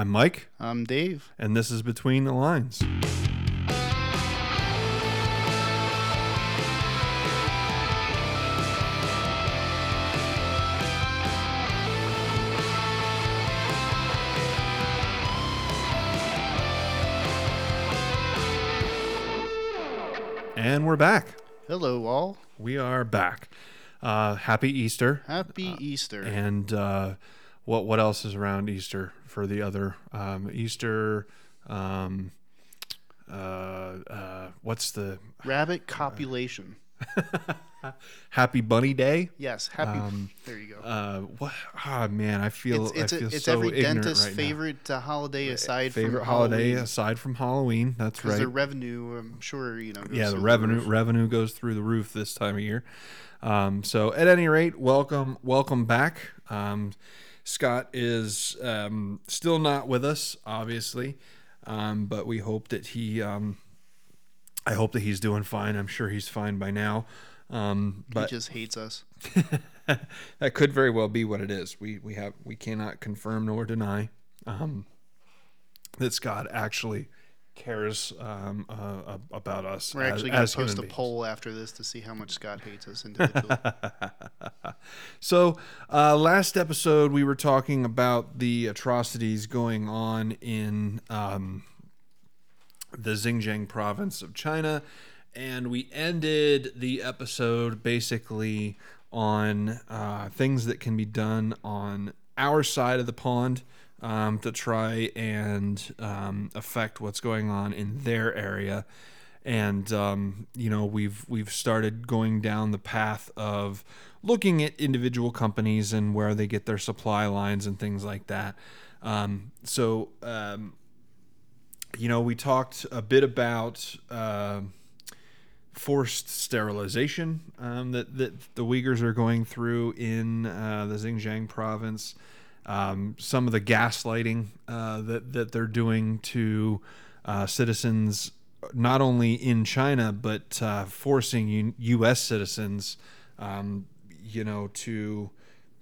I'm Mike, I'm Dave. and this is Between the Lines. And we're back. Hello, all. We are back. Uh, happy Easter. Happy Easter. And uh, what what else is around Easter for the other um, Easter? Um, uh, uh, what's the Rabbit copulation. Happy Bunny Day? Yes, happy. Um, there you go. Uh, what? Ah, man, I feel it's it's, I a, feel it's so every dentist's right now. favorite uh, holiday aside favorite from holiday Halloween. aside from Halloween. That's right. the revenue, I'm sure you know. Yeah, the revenue roof. revenue goes through the roof this time of year. Um, so at any rate, welcome welcome back. Um, Scott is um, still not with us, obviously, um, but we hope that he. Um, I hope that he's doing fine. I'm sure he's fine by now. Um, he just hates us. that could very well be what it is. We we have we cannot confirm nor deny um, that Scott actually cares um, uh, about us. We're as- actually going to post a beings. poll after this to see how much Scott hates us individually. So, uh, last episode we were talking about the atrocities going on in um, the Xinjiang province of China, and we ended the episode basically on uh, things that can be done on our side of the pond um, to try and um, affect what's going on in their area and um, you know we've we've started going down the path of looking at individual companies and where they get their supply lines and things like that. Um, so um, you know we talked a bit about uh, forced sterilization um, that that the Uyghurs are going through in uh, the Xinjiang province. Um, some of the gaslighting uh, that that they're doing to uh, citizens, not only in China but uh, forcing U- U.S. citizens, um, you know, to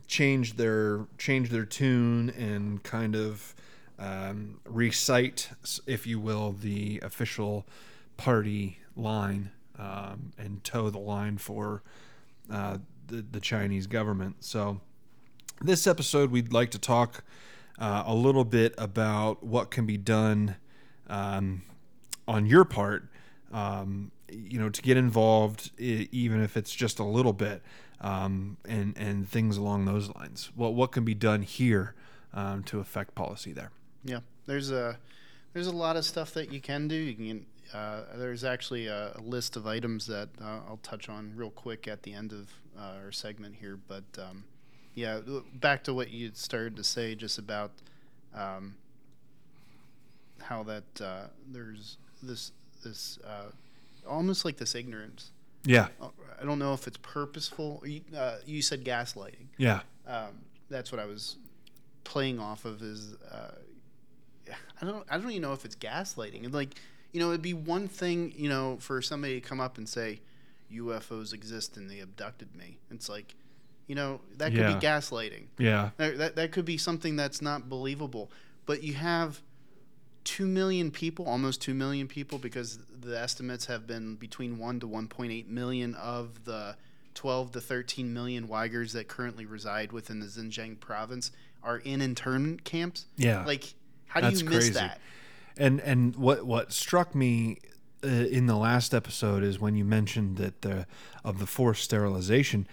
change their change their tune and kind of um, recite, if you will, the official party line um, and toe the line for uh, the, the Chinese government. So, this episode, we'd like to talk uh, a little bit about what can be done um, on your part, um, you know, to get involved, even if it's just a little bit, um, and and things along those lines. What what can be done here um, to affect policy there? yeah, there's a there's a lot of stuff that you can do. You can. Uh, there's actually a, a list of items that uh, I'll touch on real quick at the end of uh, our segment here. But um, yeah, back to what you started to say, just about um, how that uh, there's this this uh, almost like this ignorance. Yeah, Uh, I don't know if it's purposeful. You, uh, you said gaslighting. yeah, Um, that's what I was playing off of. Is uh, I don't I don't even know if it's gaslighting. And like you know, it'd be one thing you know for somebody to come up and say UFOs exist and they abducted me. It's like you know that could Yeah. be gaslighting. yeah, That, that, that could be something that's not believable. But you have 2 million people, almost 2 million people, because the estimates have been between 1 to 1.8 million of the 12 to 13 million Uyghurs that currently reside within the Xinjiang province are in internment camps. yeah. Like, how do That's you miss crazy. that? And and what what struck me uh, in the last episode is when you mentioned that the of the forced sterilization,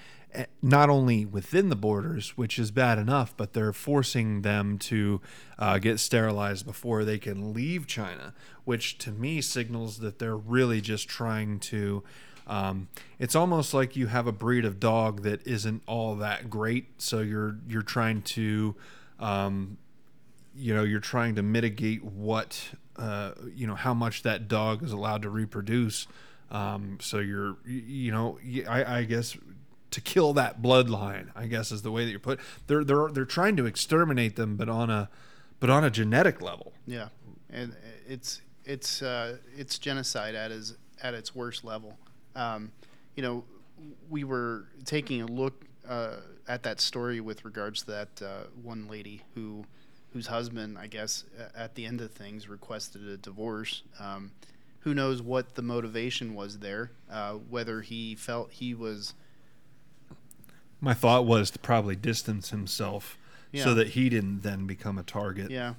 not only within the borders, which is bad enough, but they're forcing them to uh, get sterilized before they can leave China, which to me signals that they're really just trying to. Um, it's almost like you have a breed of dog that isn't all that great, so you're you're trying to um, you know you're trying to mitigate what uh, you know how much that dog is allowed to reproduce um, so you're you, know I guess to kill that bloodline i guess is the way that you're put they're they're they're trying to exterminate them but on a but on a genetic level Yeah, and it's it's uh, it's genocide at its at its worst level. Um, you know, we were taking a look uh, at that story with regards to that uh, one lady who whose husband, I guess, at the end of things, requested a divorce. Um, who knows what the motivation was there? Uh, whether he felt he was My thought was to probably distance himself Yeah. so that he didn't then become a target. Yeah,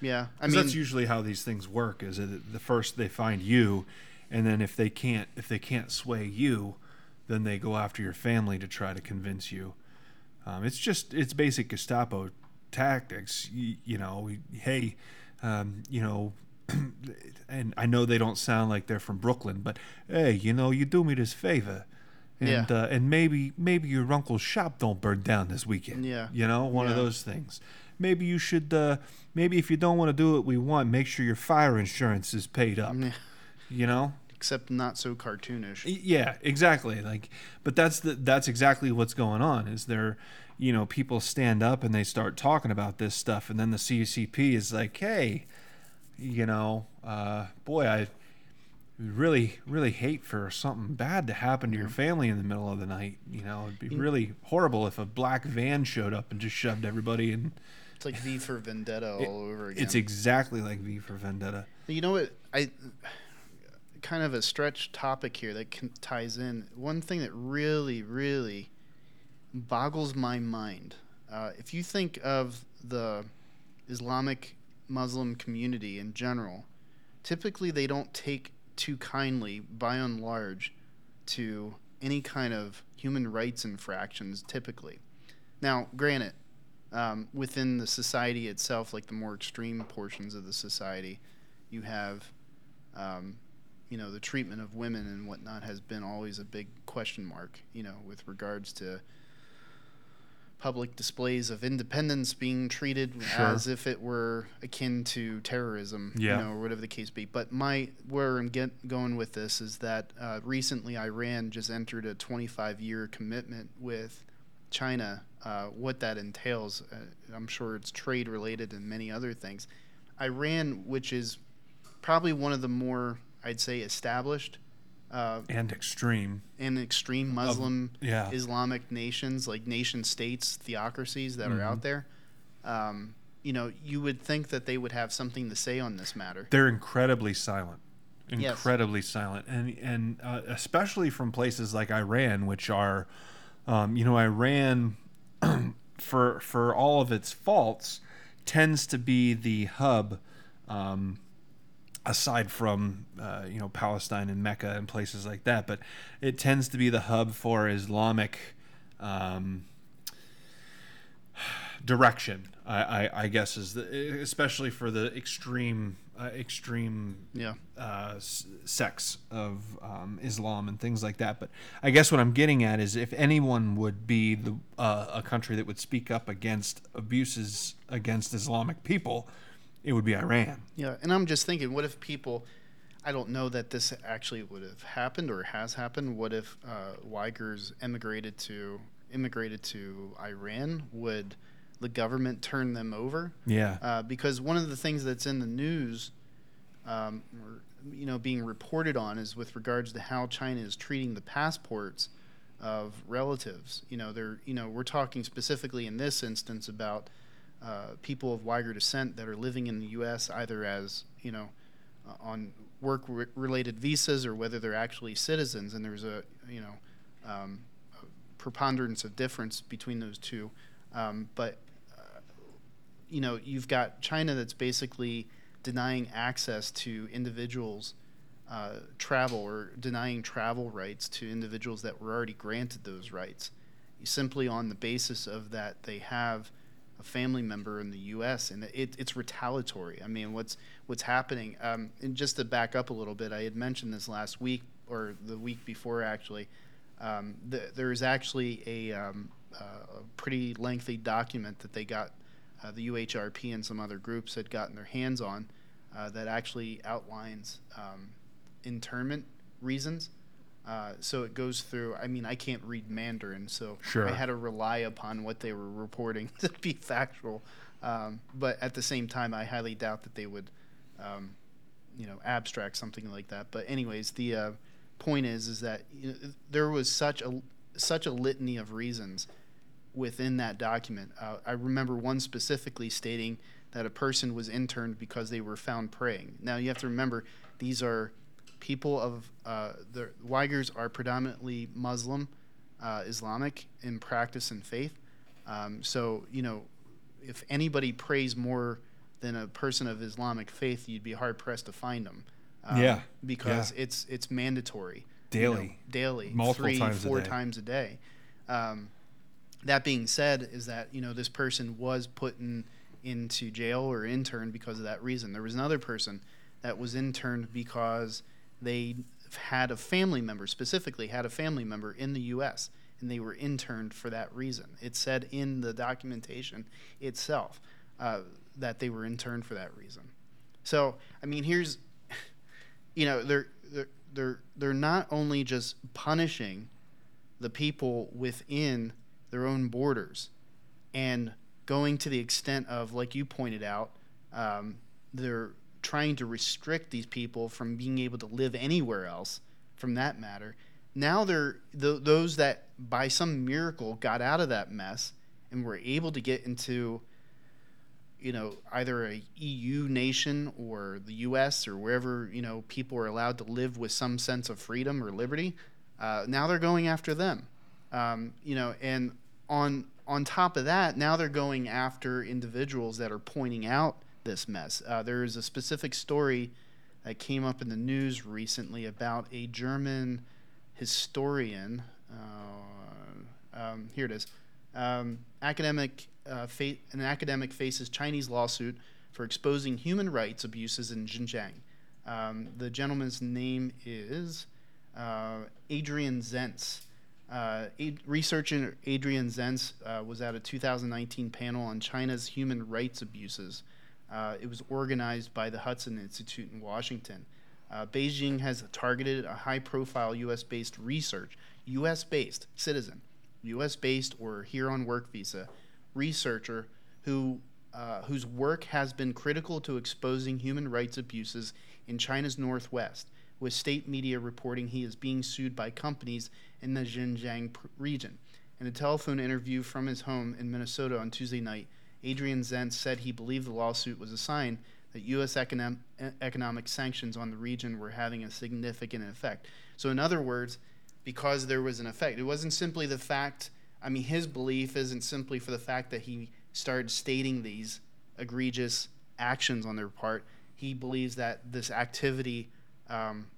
yeah. I mean, that's usually how these things work. Is that the first they find you, and then if they can't if they can't sway you, then they go after your family to try to convince you. Um, it's just it's basic Gestapo tactics. You, you know, hey, um, you know, and I know they don't sound like they're from Brooklyn, but hey, you know, you do me this favor. And Yeah. uh, and maybe maybe your uncle's shop don't burn down this weekend. Yeah. You know, one of those things. Maybe you should uh, maybe if you don't want to do what we want, make sure your fire insurance is paid up. Yeah. You know? except not so cartoonish. Yeah, exactly. Like, but that's the that's exactly what's going on. Is there, you know, people stand up and they start talking about this stuff, and then the CCP is like, hey, you know, uh, boy, I really really hate for something bad to happen to your family in the middle of the night. You know, it'd be really horrible if a black van showed up and just shoved everybody in. It's like V for Vendetta all over again. It's exactly like V for Vendetta. You know what? I kind of a stretch topic here that can, ties in. One thing that really, really boggles my mind. Uh, if you think of the Islamic Muslim community in general, typically they don't take too kindly, by and large, to any kind of human rights infractions. Typically, now, granted, um, within the society itself, like the more extreme portions of the society, you have, um, you know, the treatment of women and whatnot has been always a big question mark, you know, with regards to public displays of independence being treated Sure. as if it were akin to terrorism, Yeah. you know, or whatever the case be. But my where I'm get, going with this is that uh, recently Iran just entered a 25 year commitment with China. Uh, what that entails, uh, I'm sure it's trade related and many other things. Iran, which is probably one of the more I'd say established uh, And extreme. and extreme Muslim yeah. Islamic nations, like nation states, theocracies that Mhm. are out there. Um, you know, you would think that they would have something to say on this matter. they're incredibly silent Yes. incredibly silent and and uh, especially from places like Iran which are um, you know Iran for for all of its faults tends to be the hub um, aside from uh, you know Palestine and Mecca and places like that but it tends to be the hub for Islamic um, direction I, I, I guess is the, especially for the extreme uh, extreme Yeah. uh, s- sects of um, Islam and things like that. But I guess what I'm getting at is if anyone would be the uh, a country that would speak up against abuses against Islamic people, it would be Iran. Yeah, and I'm just thinking, what if people? I don't know that this actually would have happened or has happened. What if uh, Uyghurs emigrated to immigrated to Iran? Would the government turn them over? Yeah. Uh, because one of the things that's in the news, um, or, you know, being reported on is with regards to how China is treating the passports of relatives. You know, they're, you know, we're talking specifically in this instance about uh, people of Uyghur descent that are living in the U.S. either as, you know, uh, on work-related visas or whether they're actually citizens. And there's a, you know, um, a preponderance of difference between those two. Um, but you know, you've got China that's basically denying access to individuals' uh, travel or denying travel rights to individuals that were already granted those rights, simply on the basis of that they have a family member in the U.S. and it, it's retaliatory. I mean, what's what's happening? Um, and just to back up a little bit, I had mentioned this last week or the week before actually. Um, th- there is actually a, um, uh, a pretty lengthy document that they got uh, the UHRP and some other groups had gotten their hands on uh, that actually outlines um, internment reasons. Uh, so it goes through. I mean, I can't read Mandarin, so Sure. I had to rely upon what they were reporting to be factual. Um, but at the same time, I highly doubt that they would, um, you know, abstract something like that. But anyways, the uh, point is, is that you know, there was such a such a litany of reasons within that document. Uh, I remember one specifically stating that a person was interned because they were found praying. Now you have to remember these are people of uh, the Uyghurs are predominantly Muslim, uh, Islamic in practice and faith. Um, so you know, if anybody prays more than a person of Islamic faith, you'd be hard pressed to find them. Um, Yeah, because it's it's mandatory you know, Daily. daily, Multiple three, times a four day. times a day. Um, that being said, is that you know this person was put in, into jail or interned because of that reason. There was another person that was interned because they had a family member, specifically had a family member in the U.S. and they were interned for that reason. It said in the documentation itself uh, that they were interned for that reason. So I mean, here's you know they're they're they're they're not only just punishing the people within their own borders and going to the extent of like you pointed out um, they're trying to restrict these people from being able to live anywhere else from that matter now they're th- those that by some miracle got out of that mess and were able to get into you know either a EU nation or the U.S. or wherever you know people are allowed to live with some sense of freedom or liberty. Uh, now they're going after them, um, you know, and on on top of that, now they're going after individuals that are pointing out this mess. Uh, there is a specific story that came up in the news recently about a German historian. Uh, um, here it is. Um, academic uh, fa- an academic faces Chinese lawsuit for exposing human rights abuses in Xinjiang. Um, the gentleman's name is uh, Adrian Zenz. Uh, Ad- researcher Adrian Zenz uh, was at a 2019 panel on China's human rights abuses. Uh, it was organized by the Hudson Institute in Washington. Uh, Beijing has targeted a high profile US based research, US based citizen, US based or here on work visa researcher who, uh, whose work has been critical to exposing human rights abuses in China's northwest, with state media reporting he is being sued by companies in the Xinjiang region. In a telephone interview from his home in Minnesota on Tuesday night, Adrian Zenz said he believed the lawsuit was a sign that U.S. Economic, economic sanctions on the region were having a significant effect. So, in other words, because there was an effect, it wasn't simply the fact. I mean, his belief isn't simply for the fact that he started stating these egregious actions on their part. He believes that this activity, um,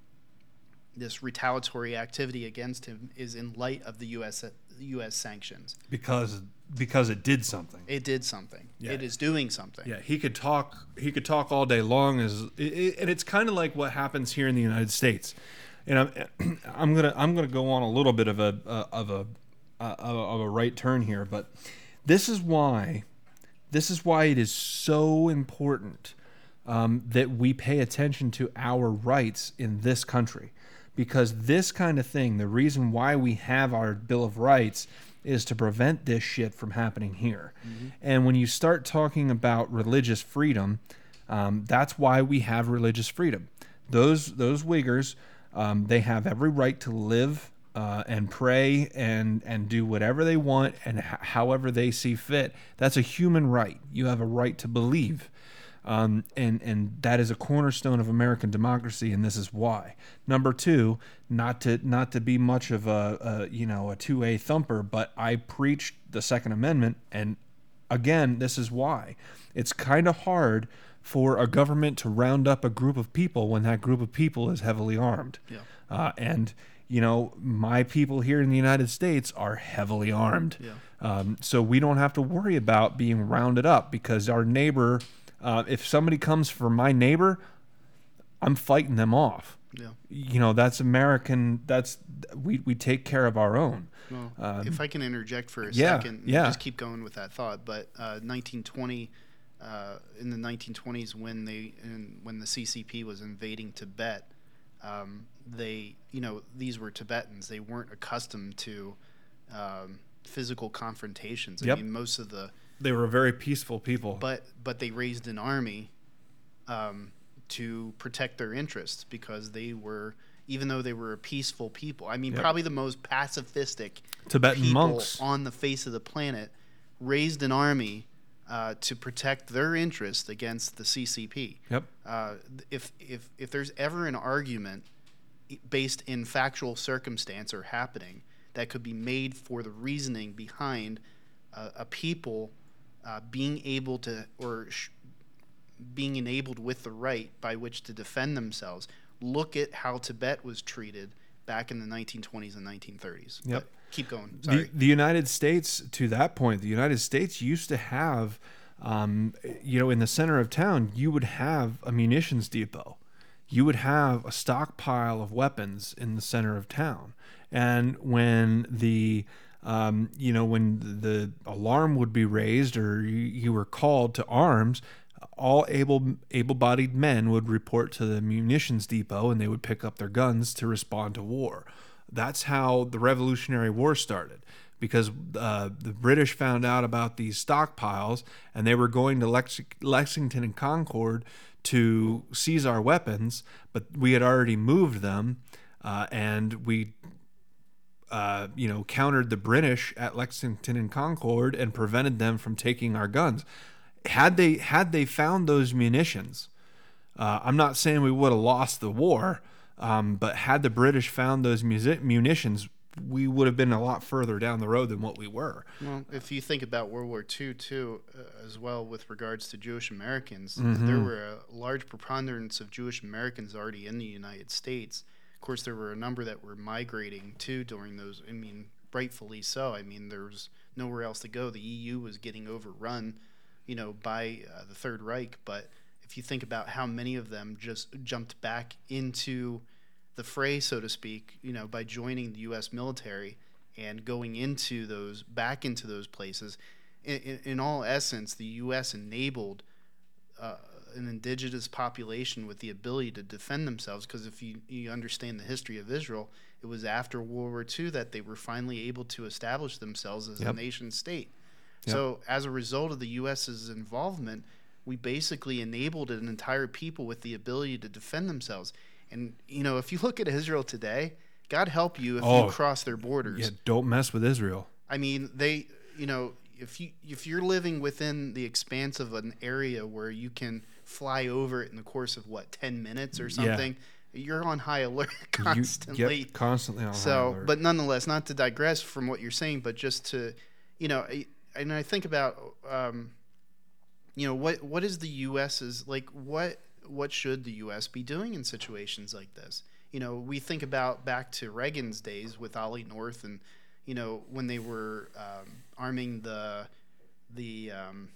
this retaliatory activity against him, is in light of the U.S. U.S. sanctions. because because it did something. It did something. Yeah. It is doing something. Yeah, he could talk. He could talk all day long. As it, and it's kind of like what happens here in the United States. And I'm, I'm gonna I'm gonna go on a little bit of a uh, of a uh, of a right turn here, but this is why this is why it is so important um, that we pay attention to our rights in this country because this kind of thing the reason why we have our bill of rights is to prevent this shit from happening here and when you start talking about religious freedom um, that's why we have religious freedom those those Uyghurs um, they have every right to live uh, and pray and and do whatever they want and h- however they see fit. That's a human right. You have a right to believe, um, and and that is a cornerstone of American democracy, and this is why. Number two, not to not to be much of a, a you know a two A thumper, but I preach the Second Amendment, and again, this is why. It's kind of hard for a government to round up a group of people when that group of people is heavily armed. Yeah. Uh, and, you know, my people here in the United States are heavily armed. Yeah. Um, so we don't have to worry about being rounded up because our neighbor, uh, if somebody comes for my neighbor, I'm fighting them off. Yeah. You know, that's American. That's we, we take care of our own. Well, Um, if I can interject for a yeah, second, yeah. just keep going with that thought. But uh, 1920, uh, in the 1920s, when they in, when the CCP was invading Tibet, um, they you know these were Tibetans. They weren't accustomed to um, physical confrontations. I Yep. mean, most of the They were very peaceful people. but but they raised an army um, to protect their interests because they were even though they were a peaceful people i mean Yep. probably the most pacifistic Tibetan people monks. on the face of the planet raised an army uh, to protect their interest against the CCP. Yep. Uh, if if if there's ever an argument based in factual circumstance or happening that could be made for the reasoning behind uh, a people uh, being able to or sh- being enabled with the right by which to defend themselves. Look at how Tibet was treated back in the 1920s and 1930s. Yep. But keep going. Sorry. The, the United States, to that point, the United States used to have, um, you know, in the center of town, you would have a munitions depot. You would have a stockpile of weapons in the center of town. And when the um, you know, when the alarm would be raised or you, were called to arms, all able able-bodied men would report to the munitions depot and they would pick up their guns to respond to war. That's how the Revolutionary War started because uh, the British found out about these stockpiles and they were going to Lex- Lexington and Concord to seize our weapons, but we had already moved them uh, and we uh, you know, countered the British at Lexington and Concord and prevented them from taking our guns. Had they had they found those munitions, uh, I'm not saying we would have lost the war, um, but had the British found those music- munitions, we would have been a lot further down the road than what we were. Well, if you think about World War II too, uh, as well with regards to Jewish Americans, Mm-hmm. there were a large preponderance of Jewish Americans already in the United States. Course, there were a number that were migrating too during those. I mean, rightfully so. I mean, there was nowhere else to go. The EU was getting overrun, you know, by uh, the Third Reich. But if you think about how many of them just jumped back into the fray, so to speak, you know, by joining the U.S. military and going into those back into those places. In, in, in all essence, the U.S. enabled uh, an indigenous population with the ability to defend themselves. Because if you, you understand the history of Israel, it was after World War II that they were finally able to establish themselves as a nation state. Yep. So, as a result of the U.S.'s involvement, we basically enabled an entire people with the ability to defend themselves. And you know, if you look at Israel today, God help you if Oh, you cross their borders. Yeah, don't mess with Israel. I mean, they, you know, if you if you're living within the expanse of an area where you can fly over it in the course of what ten minutes or something. Yeah. you're on high alert You- constantly. yep, constantly on high so, alert. but nonetheless, not to digress from what you're saying, but just to, you know, and I think about, um, you know, what what is the U.S.'s like? What what should the U.S. be doing in situations like this? You know, we think about back to Reagan's days with Ollie North, and you know when they were um, arming the the. Um,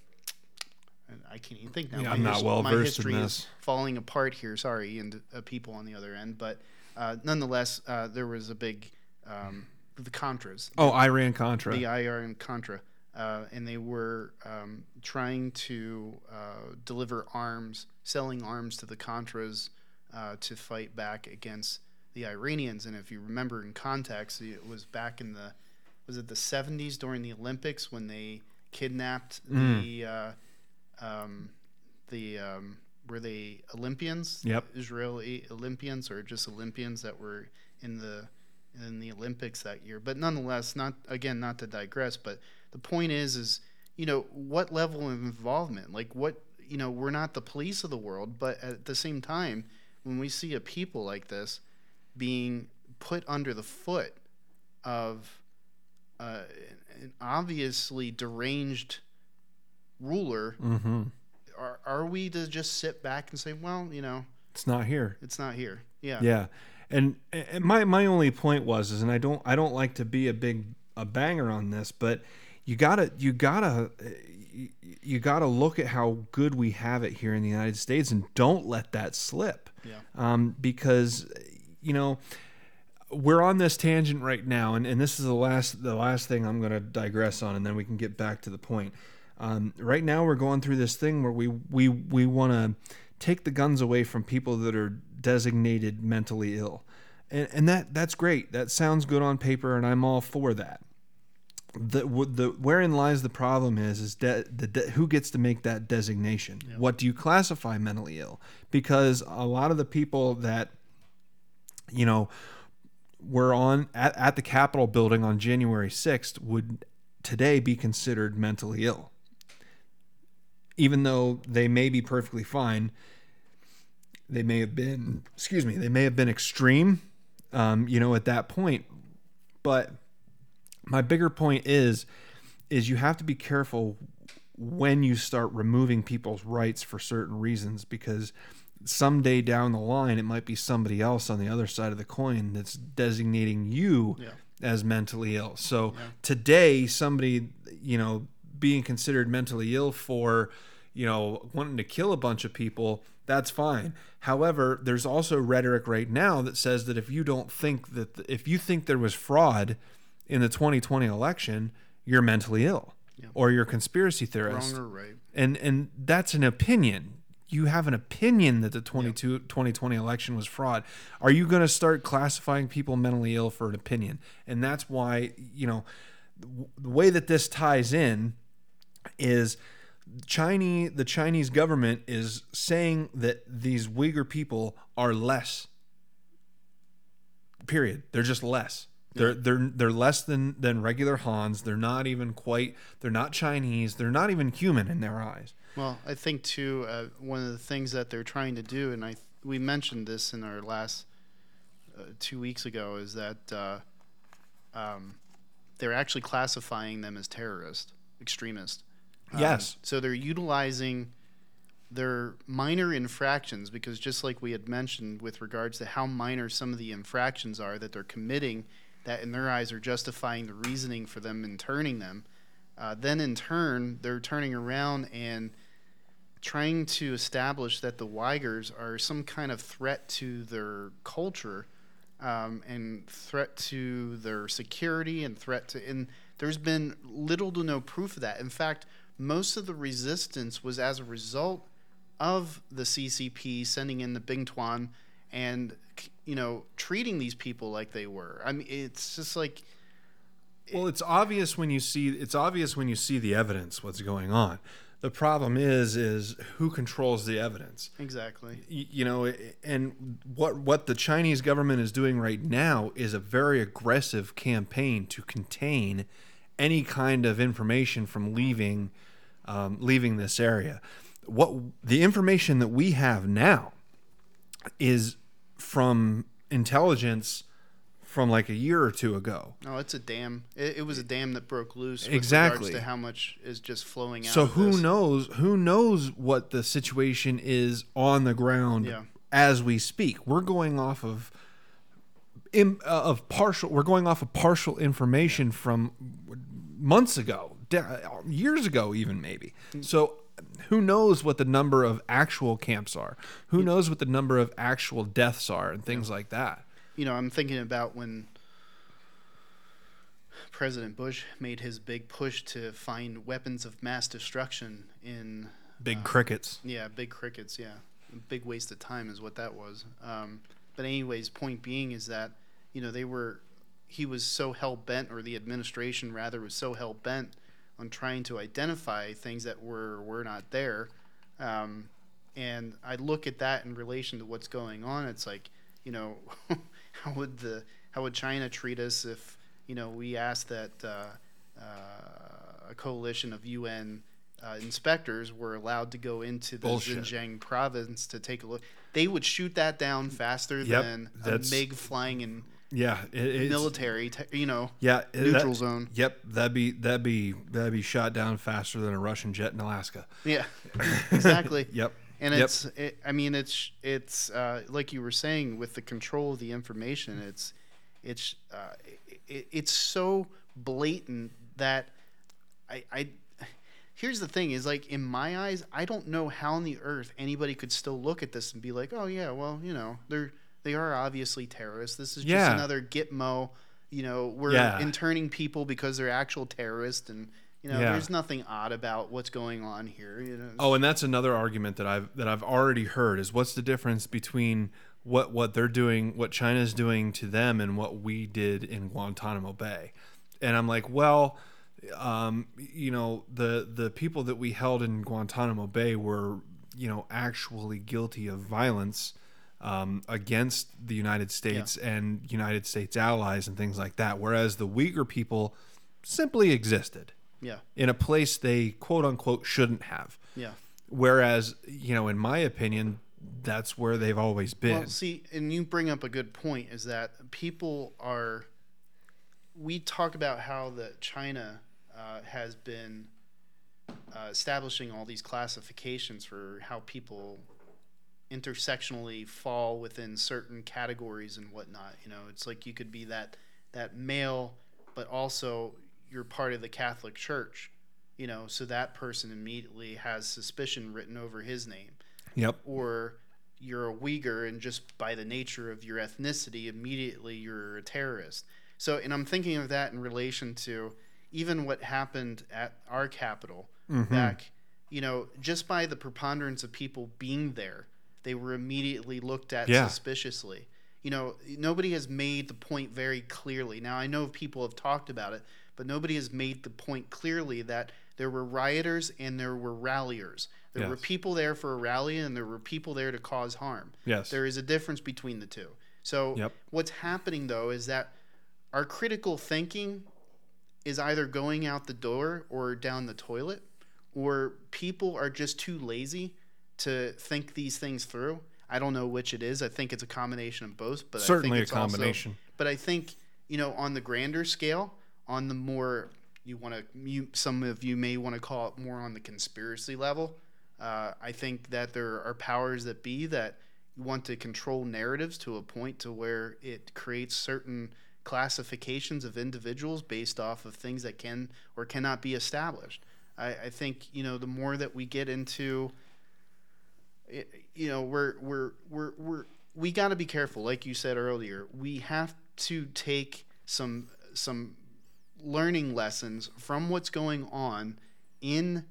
I can't even think now. Yeah, My I'm not his- well my versed in history is this. falling apart here. Sorry, and uh, people on the other end, but uh, nonetheless, uh, there was a big um, the Contras, oh, Iran Contra. the Iran Contra, uh, and they were um, trying to uh, deliver arms, selling arms to the Contras uh, to fight back against the Iranians. And if you remember in context, it was back in the was it the 70s during the Olympics when they kidnapped Mm. the uh, um, the um, were they Olympians? Yep. Israeli Olympians or just Olympians that were in the in the Olympics that year. But nonetheless, not again, not to digress, but the point is, is you know what level of involvement? Like what you know, we're not the police of the world, but at the same time, when we see a people like this being put under the foot of uh, an obviously deranged ruler, mm-hmm. are, are we to just sit back and say, well, you know, It's not here. it's not here? Yeah. Yeah, and, and my my only point was is, and I don't I don't like to be a big a banger on this, but you gotta you gotta you, you gotta look at how good we have it here in the United States, and don't let that slip. Yeah. Um, because you know we're on this tangent right now, and, and this is the last the last thing I'm going to digress on, and then we can get back to the point. Um, right now, we're going through this thing where we we we want to take the guns away from people that are designated mentally ill, and and that that's great. That sounds good on paper, and I'm all for that. The, the wherein lies the problem is is de- the de- who gets to make that designation. What do you classify mentally ill? Because a lot of the people that you know were on at, at the Capitol building on January 6th would today be considered mentally ill. Even though they may be perfectly fine, they may have been, excuse me, they may have been extreme, um, you know, at that point. But my bigger point is, is you have to be careful when you start removing people's rights for certain reasons because someday down the line it might be somebody else on the other side of the coin that's designating you Yeah. as mentally ill. So Yeah. today somebody, you know, being considered mentally ill for, you know, wanting to kill a bunch of people, that's fine. However, there's also rhetoric right now that says that if you don't think that if you think there was fraud in the 2020 election, you're mentally ill Yeah. or you're a conspiracy theorist Wrong or right? and and that's an opinion you have an opinion that the 22 2020 election was fraud are you going to start classifying people mentally ill for an opinion and that's why you know the way that this ties in is Chinese the Chinese government is saying that these Uyghur people are less period they're just less they're they're they're less than than regular Hans. They're not even quite. They're not Chinese. They're not even human in their eyes. Well, I think too uh, one of the things that they're trying to do, and I we mentioned this in our last uh, two weeks ago, is that uh, um, they're actually classifying them as terrorist, Um, Yes. So they're utilizing their minor infractions because just like we had mentioned with regards to how minor some of the infractions are that they're committing that in their eyes are justifying the reasoning for them interning them uh, then in turn they're turning around and trying to establish that the Uyghurs are some kind of threat to their culture um, and threat to their security and threat to and there's been little to no proof of that in fact most of the resistance was as a result of the CCP sending in the Bing Tuan and you know treating these people like they were. I mean, it's just like Well, it's obvious when you see it's obvious when you see the evidence what's going on. The problem is is who controls the evidence. exactly. Y- You know, and what what the Chinese government is doing right now is a very aggressive campaign to contain any kind of information from leaving um, leaving this area. What the information that we have now is from intelligence from like a year or two ago. No, it's a dam. It, it was a dam that broke loose. Exactly. Regards to how much is just flowing out. So who this. knows? Who knows what the situation is on the ground Yeah. as we speak? We're going off of uh, of partial. We're going off of partial information from months ago, Uh, years ago, even maybe. Mm. So who knows what the number of actual camps are? Who knows what the number of actual deaths are and things like that? you know, I'm thinking about when President Bush made his big push to find weapons of mass destruction in Big uh, crickets. yeah, big crickets, yeah. A big waste of time is what that was. Um, but anyways, point being is that, you know, they were he was so hell bent or the administration rather was so hell bent on trying to identify things that were were not there. Um, and I look at that in relation to what's going on. It's like, you know, how would the how would China treat us if you know we asked that uh, uh, a coalition of UN uh, inspectors were allowed to go into the Bullshit. Xinjiang province to take a look? They would shoot that down faster Yep, than a MiG flying in Yeah, it, it's, military. Te- you know, Yeah, neutral that- zone. Yep, that'd be that'd be that'd be shot down faster than a Russian jet in Alaska. Yeah, exactly. Yep. And Yep. it's, it, I mean, it's, it's uh, like you were saying with the control of the information. It's, it's, uh, it, it's so blatant that I, I, here's the thing: is like in my eyes, I don't know how on the earth anybody could still look at this and be like, oh yeah, well, you know, they're, they are obviously terrorists. This is just Yeah. another Gitmo. You know, we're Yeah. interning people because they're actual terrorists, and you know, Yeah. there's nothing odd about what's going on here. You know, Oh, and that's another argument that I've that I've already heard is what's the difference between what what they're doing, what China's doing to them, and what we did in Guantanamo Bay, and I'm like, well, um, you know, the the people that we held in Guantanamo Bay were, you know, actually guilty of violence. Um, against the United States and United States allies and things like that, whereas the Uyghur people simply existed yeah. in a place they quote unquote shouldn't have. Yeah. Whereas, you know, in my opinion, that's where they've always been. Well, see, and you bring up a good point is that people are. We talk about how that China uh, has been uh, establishing all these classifications for how people intersectionally fall within certain categories and whatnot. You know, it's like you could be that that male, but also you're part of the Catholic Church. You know, so that person immediately has suspicion written over his name. Yep. Or you're a Uyghur, and just by the nature of your ethnicity, immediately you're a terrorist. So, and I'm thinking of that in relation to even what happened at our capital Mm-hmm. back, you know, just by the preponderance of people being there, they were immediately looked at Yeah. suspiciously. You know, nobody has made the point very clearly. Now, I know people have talked about it, but nobody has made the point clearly that there were rioters and there were ralliers. There were people there for a rally and there were people there to cause harm. Yes. There is a difference between the two. So, Yep. what's happening though is that our critical thinking is either going out the door or down the toilet, or people are just too lazy to think these things through. I don't know which it is. I think it's a combination of both. But I Certainly think a it's also- combination. but I think you know, on the grander scale, on the more you want to, some of you may want to call it more on the conspiracy level. Uh, I think that there are powers that be that want to control narratives to a point to where it creates certain classifications of individuals based off of things that can or cannot be established. I, I think you know the more that we get into Eh, you know we're we're we're we're we got to be careful like you said earlier we have to take some some learning lessons from what's going on in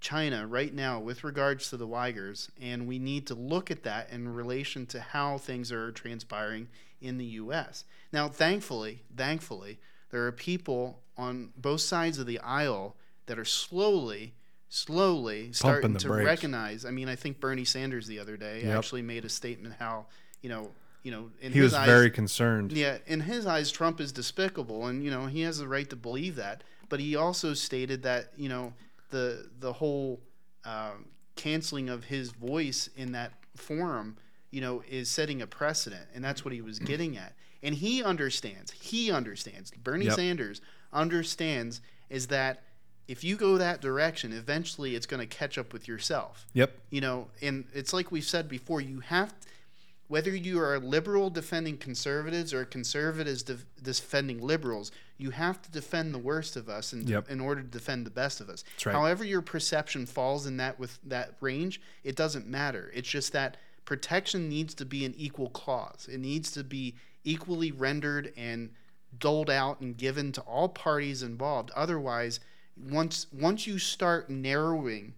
China right now with regards to the Uyghurs and we need to look at that in relation to how things are transpiring in the US. Now thankfully, thankfully there are people on both sides of the aisle that are slowly slowly starting to brakes. recognize I mean I think Bernie Sanders the other day Yep. actually made a statement how you know you know in He his was eyes, very concerned. yeah, in his eyes, Trump is despicable, and you know he has the right to believe that. But he also stated that you know the the whole um, canceling of his voice in that forum, you know, is setting a precedent, and that's what he was getting at. And he understands. He understands. Bernie Yep. Sanders understands is that if you go that direction, eventually it's going to catch up with yourself Yep. you know and it's like we've said before you have whether you are a liberal defending conservatives or conservatives def- defending liberals you have to defend the worst of us in, Yep. in order to defend the best of us right. however your perception falls in that with that range it doesn't matter it's just that protection needs to be an equal clause it needs to be equally rendered and doled out and given to all parties involved otherwise once once you start narrowing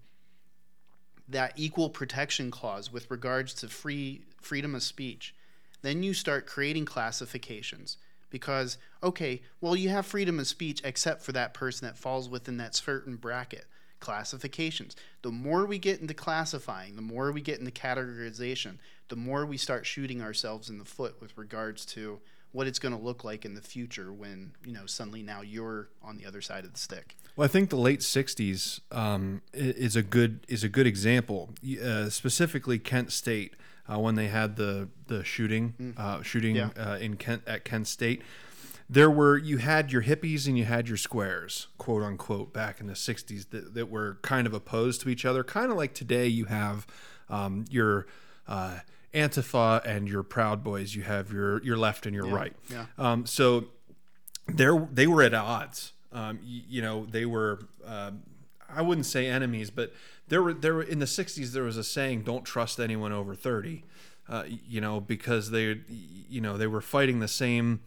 that equal protection clause with regards to free freedom of speech, then you start creating classifications because okay, well you have freedom of speech except for that person that falls within that certain bracket. Classifications. The more we get into classifying, the more we get into categorization, the more we start shooting ourselves in the foot with regards to what it's going to look like in the future when you know suddenly now you're on the other side of the stick. Well, I think the late '60s um, is a good is a good example. Uh, specifically, Kent State uh, when they had the the shooting uh, shooting Yeah. uh, in Kent at Kent State. There were you had your hippies and you had your squares, quote unquote, back in the '60s that, that were kind of opposed to each other, kind of like today. You have um, your uh, Antifa and your Proud Boys. You have your your left and your right. yeah. Um, so they're they were at odds. Um, you, you know, they were um I wouldn't say enemies, but there were there were in the '60s there was a saying, "Don't trust anyone over 30." Uh, you know, because they you know they were fighting the same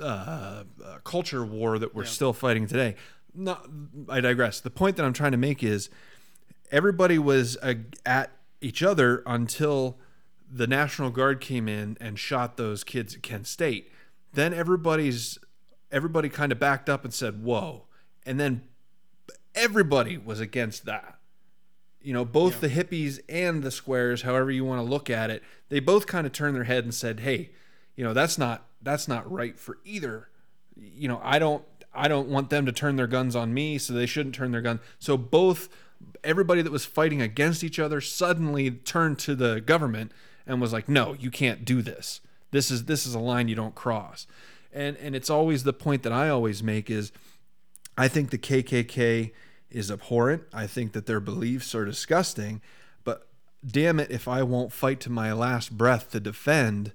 uh, uh, culture war that we're still fighting today. Not, I digress. The point that I'm trying to make is everybody was uh, at each other until the National Guard came in and shot those kids at Kent State. Then everybody's everybody kind of backed up and said, "Whoa!" And then everybody was against that. You know, both the hippies and the squares, however you want to look at it, they both kind of turned their head and said, "Hey, you know, that's not that's not right for either. You know, I don't I don't want them to turn their guns on me, so they shouldn't turn their gun." So both everybody that was fighting against each other suddenly turned to the government and was like, "No, you can't do this. This is this is a line you don't cross." And and it's always the point that I always make is I think the KKK is abhorrent. I think that their beliefs are disgusting, but damn it if I won't fight to my last breath to defend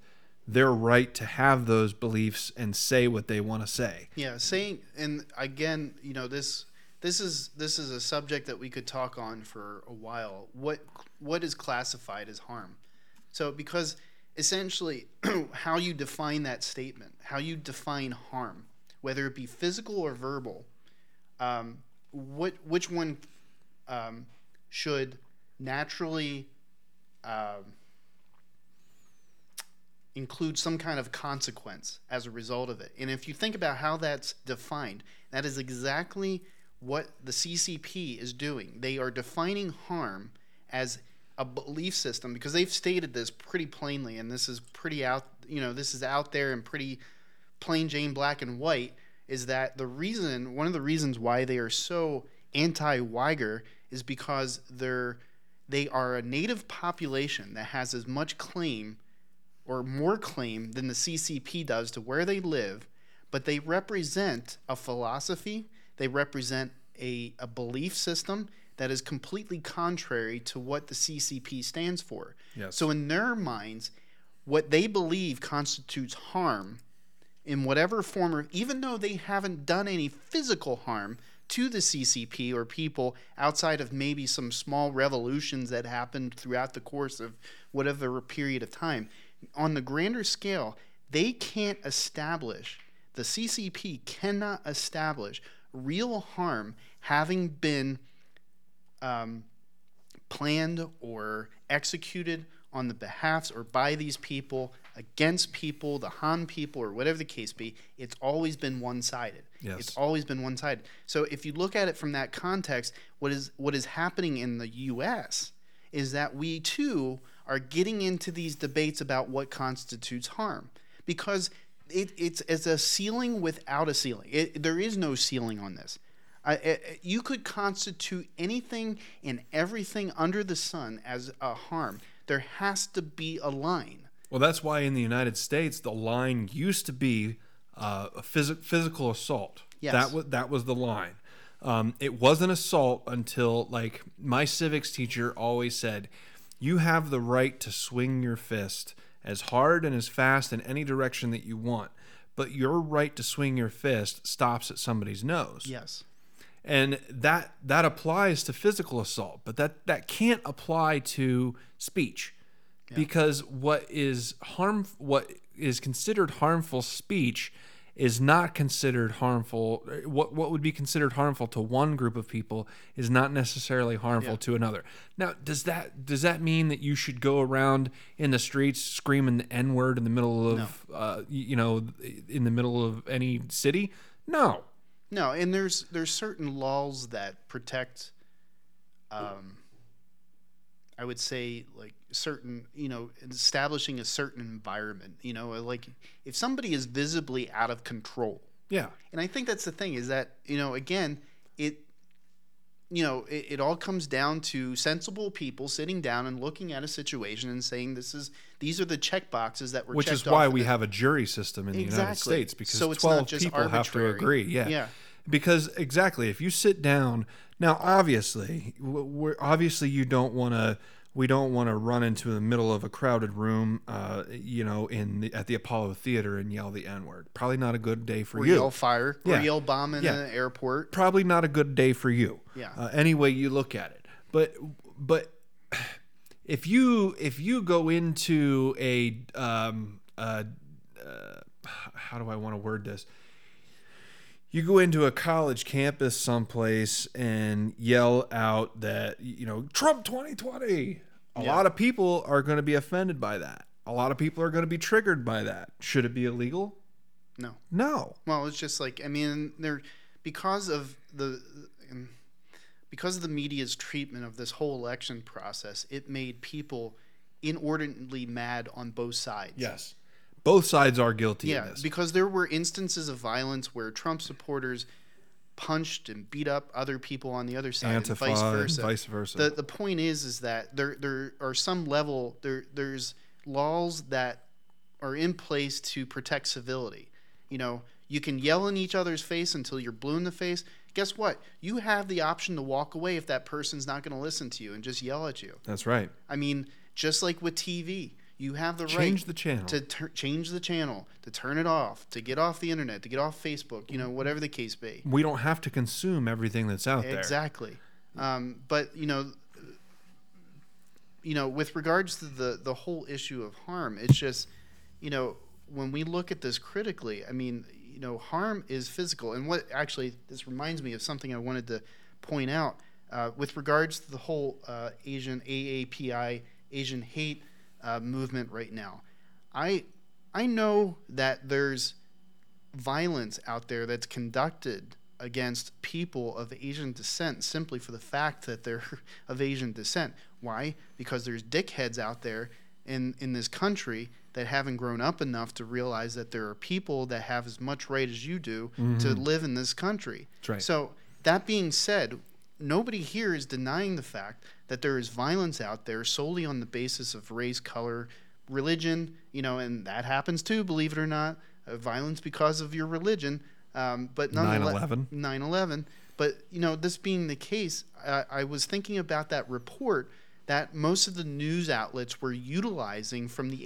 their right to have those beliefs and say what they want to say. Yeah, saying and again, you know, this this is this is a subject that we could talk on for a while. What what is classified as harm? So because essentially how you define that statement, how you define harm, whether it be physical or verbal, um, what which one um, should naturally um, include some kind of consequence as a result of it. And if you think about how that's defined, that is exactly what the CCP is doing. They are defining harm as a belief system because they've stated this pretty plainly, and this is pretty out. You know, this is out there and pretty plain Jane black and white. Is that the reason? One of the reasons why they are so anti-Uyghur is because they're they are a native population that has as much claim or more claim than the CCP does to where they live, but they represent a philosophy, they represent a, a belief system that is completely contrary to what the CCP stands for. Yes. So, in their minds, what they believe constitutes harm in whatever form, or even though they haven't done any physical harm to the CCP or people outside of maybe some small revolutions that happened throughout the course of whatever period of time, on the grander scale, they can't establish, the CCP cannot establish real harm having been um, planned or executed on the behalfs or by these people against people, the Han people, or whatever the case be. It's always been one sided. Yes. It's always been one sided. So if you look at it from that context, what is what is happening in the U.S. is that we too are getting into these debates about what constitutes harm because it, it's, it's a ceiling without a ceiling. It, there is no ceiling on this. I, I, you could constitute anything and everything under the sun as a harm. There has to be a line. Well, that's why in the United States the line used to be uh, a phys- physical assault. Yes. That was that was the line. Um, it wasn't assault until like my civics teacher always said, you have the right to swing your fist as hard and as fast in any direction that you want, but your right to swing your fist stops at somebody's nose. Yes. And that that applies to physical assault, but that that can't apply to speech. Because what is harm what is considered harmful speech is not considered harmful what what would be considered harmful to one group of people is not necessarily harmful Yeah. to another. Now, does that does that mean that you should go around in the streets screaming the n word in the middle of uh, you know in the middle of any city? No. No, and there's there's certain laws that protect um I would say like certain, you know, establishing a certain environment, you know, like if somebody is visibly out of control. Yeah. And I think that's the thing is that, you know, again, it you know, it, it all comes down to sensible people sitting down and looking at a situation and saying this is these are the check boxes that were Which is why we have a jury system in the United States because So it's not 12 just people have to agree. Yeah. Yeah. Because exactly, if you sit down now, obviously, we're, obviously you don't want to. We don't want to run into the middle of a crowded room, uh, you know, in the, at the Apollo Theater and yell the N word. Probably not a good day for or you. yell fire Yeah. or yell bomb in Yeah. an airport. Probably not a good day for you. Yeah. Uh, any way you look at it, but but if you if you go into a um uh, uh how do I want to word this? You go into a college campus someplace and yell out that you know Trump 2020. A Yeah. lot of people are going to be offended by that. A lot of people are going to be triggered by that. Should it be illegal? No. No. Well, it's just like I mean, there because of the um, because of the media's treatment of this whole election process, it made people inordinately mad on both sides. Yes. Both sides are guilty of Yeah, this. because there were instances of violence where Trump supporters punched and beat up other people on the other side, and Antifa, vice versa. vice versa. The, the point is, is that there and vice versa. the the point is is that there there are some level there there's laws that are in place to protect civility. You know, you can yell in each other's face until you're blue in the face. Guess what? You have the option to walk away if that person's not going to listen to you and just yell at you. That's right. I mean, just like with TV, you have the Change right the channel. to tur change the channel, to turn it off, to get off the internet, to get off Facebook, you know, whatever the case be. we don't have to consume everything that's out there. Exactly. Um, but you know, you know, with regards to the the whole issue of harm, it's just, you know, when we look at this critically, I mean, you know, harm is physical. And what actually this reminds me of something I wanted to point out uh, with regards to the whole uh, Asian AAPI Asian hate uh, movement right now. I I know that there's violence out there that's conducted against people of Asian descent simply for the fact that they're of Asian descent. Why? Because there's dickheads out there in, in this country that haven't grown up enough to realize that there are people that have as much right as you do to live in this country. Right. So, that being said, nobody here is denying the fact that there is violence out there solely on the basis of race, color, religion, you know, and that happens too, believe it or not. Uh, violence because of your religion. Um, but nonetheless, 9/11. 9/11. But you know, this being the case, I, I was thinking about that report that most of the news outlets were utilizing from the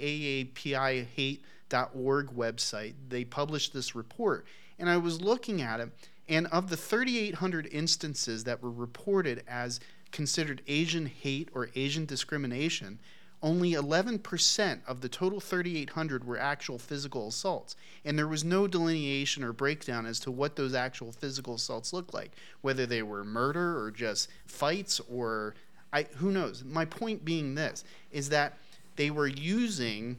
AAPIHate.org website. They published this report, and I was looking at it, and of the 3,800 instances that were reported as considered Asian hate or Asian discrimination, only 11% of the total 3,800 were actual physical assaults. And there was no delineation or breakdown as to what those actual physical assaults looked like, whether they were murder or just fights or I, who knows. My point being this is that they were using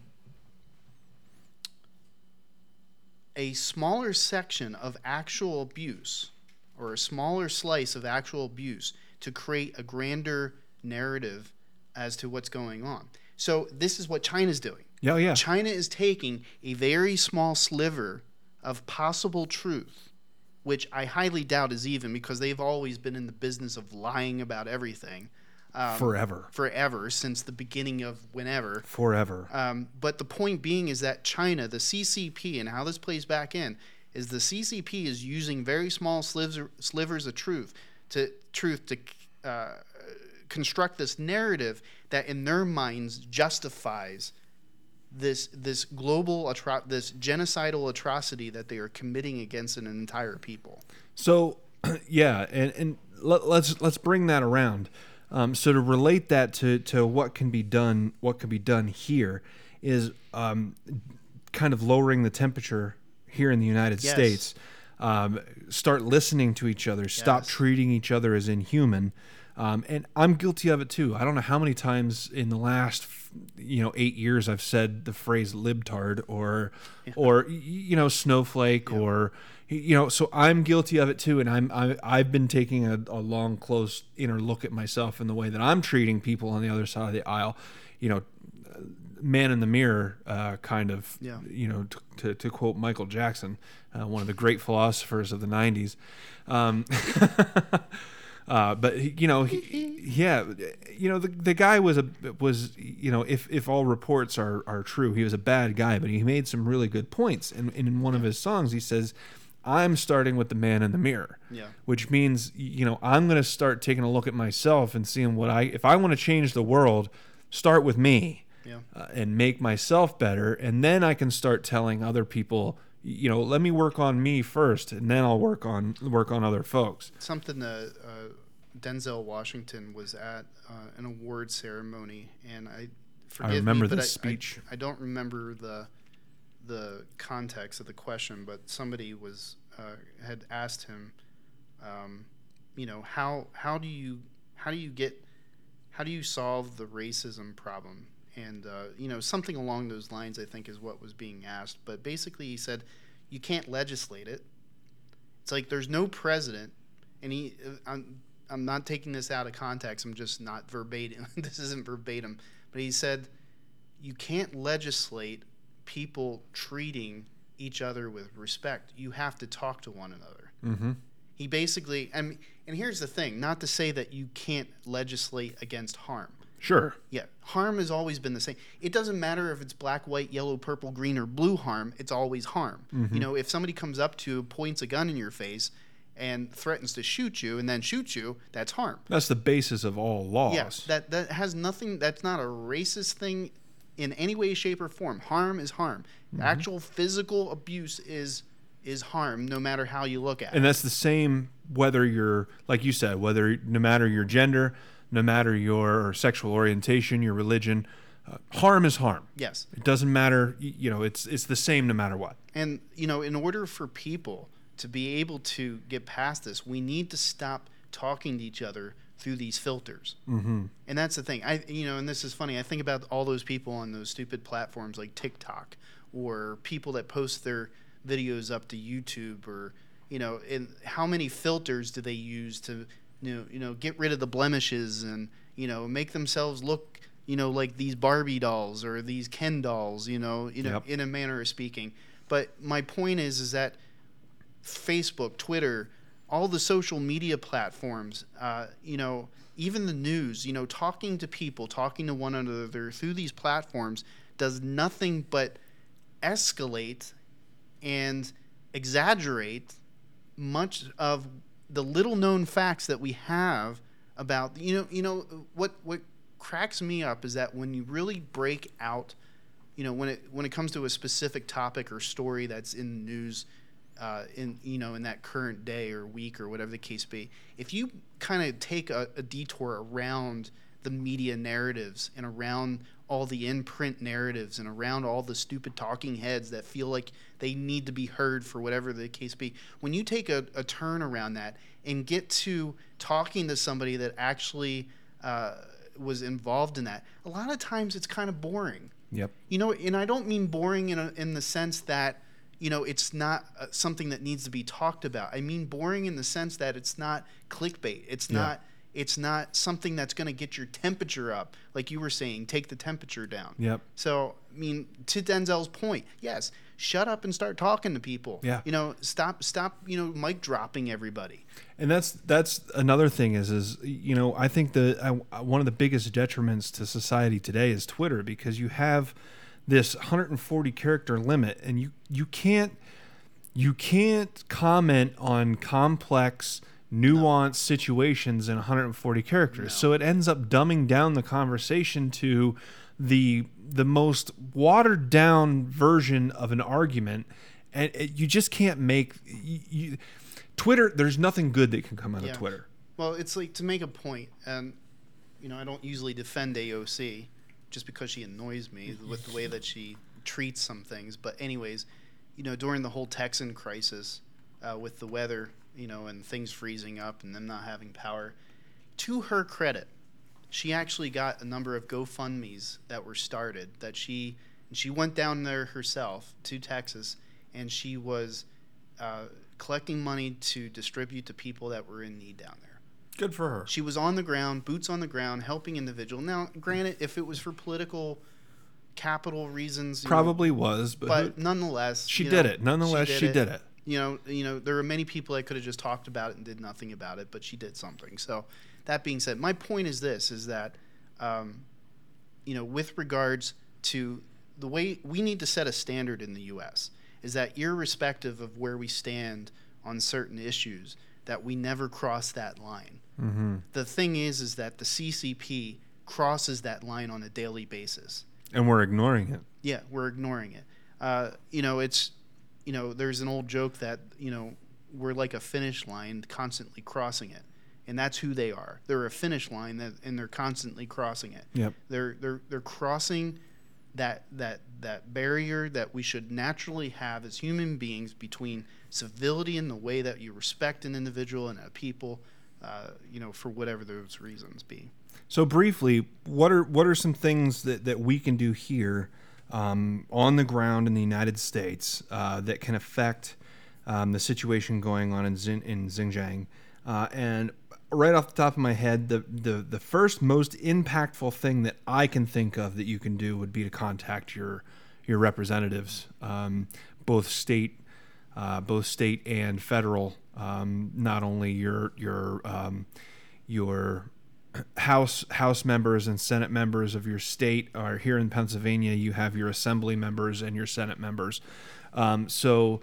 a smaller section of actual abuse or a smaller slice of actual abuse to create a grander narrative as to what's going on. So this is what China's doing. Yeah, yeah. China is taking a very small sliver of possible truth, which I highly doubt is even because they've always been in the business of lying about everything um, Forever. forever since the beginning of whenever. Forever. Um, but the point being is that China, the CCP, and how this plays back in is the CCP is using very small slivers, slivers of truth to truth to uh, construct this narrative that, in their minds, justifies this this global atro- this genocidal atrocity that they are committing against an entire people. So, yeah, and and let, let's let's bring that around. Um, so to relate that to to what can be done, what can be done here is um, kind of lowering the temperature here in the United Yes. States. Um, start listening to each other. Stop Yes. treating each other as inhuman. Um, and I'm guilty of it too. I don't know how many times in the last, you know, eight years I've said the phrase "libtard" or, or you know, snowflake or, you know. So I'm guilty of it too, and I'm I, I've been taking a, a long, close inner look at myself and the way that I'm treating people on the other side of the aisle. You know, man in the mirror uh, kind of Yeah. you know to, to, to quote michael jackson uh, one of the great philosophers of the 90s um, uh, but he- you know he, yeah you know the, the guy was a was you know if if all reports are are true he was a bad guy but he made some really good points and, and in one of his songs he says i'm starting with the man in the mirror Yeah. which means you know i'm going to start taking a look at myself and seeing what i if i want to change the world start with me Yeah. uh, and make myself better and then i can start telling other people you know let me work on me first and then i'll work on work on other folks something that uh, Denzel Washington was at uh, an award ceremony, and I forgive remember me, but this I- I- speech. I, don't remember the the context of the question, but somebody was uh, had asked him, um, you know, how how do you how do you get how do you solve the racism problem? And uh, you know, something along those lines, I think, is what was being asked. But basically, he said, you can't legislate it. It's like there's no president, and he. I'm, I'm not taking this out of context. I'm just not verbatim. this isn't verbatim, but he said, you can't legislate people treating each other with respect. You have to talk to one another. mm-hmm. He basically, and and here's the thing: not to say that you can't legislate against harm. Sure. Yeah, harm has always been the same. It doesn't matter if it's black, white, yellow, purple, green, or blue harm. It's always harm. You know, if somebody comes up to you, points a gun in your face, and threatens to shoot you, and then shoots you, that's harm. That's the basis of all laws. Yes, that that has nothing. That's not a racist thing in any way, shape, or form. Harm is harm. Actual physical abuse is is harm, no matter how you look at it. And that's the same whether you're, like you said, whether no matter your gender, no matter your sexual orientation, your religion, uh, harm is harm. Yes, It doesn't matter. You know, it's it's the same no matter what. and you know, in order for people to be able to get past this, we need to stop talking to each other through these filters. Mm-hmm. And that's the thing. I you know, and this is funny. I think about all those people on those stupid platforms like TikTok or people that post their videos up to YouTube or you know, and how many filters do they use to you know, you know, get rid of the blemishes and you know, make themselves look you know like these Barbie dolls or these Ken dolls, you know, you know, Yep. in a manner of speaking. But my point is is that Facebook, Twitter, all the social media platforms, uh, you know, even the news, you know, talking to people, talking to one another through these platforms does nothing but escalate and exaggerate much of the little known facts that we have about you know you know what what cracks me up is that when you really break out you know when it when it comes to a specific topic or story that's in the news uh, in you know in that current day or week or whatever the case be if you kind of take a, a detour around the media narratives and around all the in-print narratives and around all the stupid talking heads that feel like they need to be heard for whatever the case be when you take a, a turn around that and get to talking to somebody that actually uh, was involved in that a lot of times it's kind of boring Yep. you know, and I don't mean boring in a, in the sense that you know it's not uh, something that needs to be talked about. I mean boring in the sense that it's not clickbait. It's Yeah. not it's not something that's going to get your temperature up, like you were saying, take the temperature down. Yep. So, I mean, to Denzel's point, yes, shut up and start talking to people. Yeah. You know, stop, stop, you know, mic dropping everybody. And that's that's another thing is is you know I think the uh, one of the biggest detriments to society today is Twitter because you have this 140 character limit and you you can't you can't comment on complex nuanced situations in 140 characters. So it ends up dumbing down the conversation to the the most watered down version of an argument and it, you just can't make you, you, Twitter there's nothing good that can come out Yeah. of Twitter. Well, it's like to make a point, and you know, I don't usually defend AOC just because she annoys me with the way that she treats some things. But anyways, you know, during the whole Texan crisis uh, with the weather, you know, and things freezing up and them not having power, to her credit, she actually got a number of GoFundmes that were started. That she she went down there herself to Texas, and she was uh, collecting money to distribute to people that were in need down there. Good for her She was on the ground, boots on the ground, helping individual. Now, granted, if it was for political capital reasons, you know, probably was but, but who- nonetheless, she did know, it nonetheless she did, it. You know, you know, there are many people that could have just talked about it and did nothing about it, but she did something. So, that being said, my point is this: is that, um, you know, with regards to the way we need to set a standard in the U.S. is that irrespective of where we stand on certain issues, that we never cross that line. Mm-hmm. The thing is, is that the CCP crosses that line on a daily basis. and we're ignoring it Yeah, we're ignoring it. Uh, you know, it's, you know, there's an old joke that, you know, we're like a finish line constantly crossing it. And that's who they are. They're a finish line that, and they're constantly crossing it. Yep. They're, they're, they're crossing that, that, that barrier that we should naturally have as human beings between civility and the way that you respect an individual and a people, uh, you know, for whatever those reasons be. So briefly, what are what are some things that, that we can do here um, on the ground in the United States uh, that can affect um, the situation going on in in Xinjiang? Uh, and right off the top of my head, the, the the first most impactful thing that I can think of that you can do would be to contact your your representatives, um, both state uh, both state and federal. Um, not only your your um, your House House members and Senate members of your state are here in Pennsylvania. You have your Assembly members and your Senate members. Um, so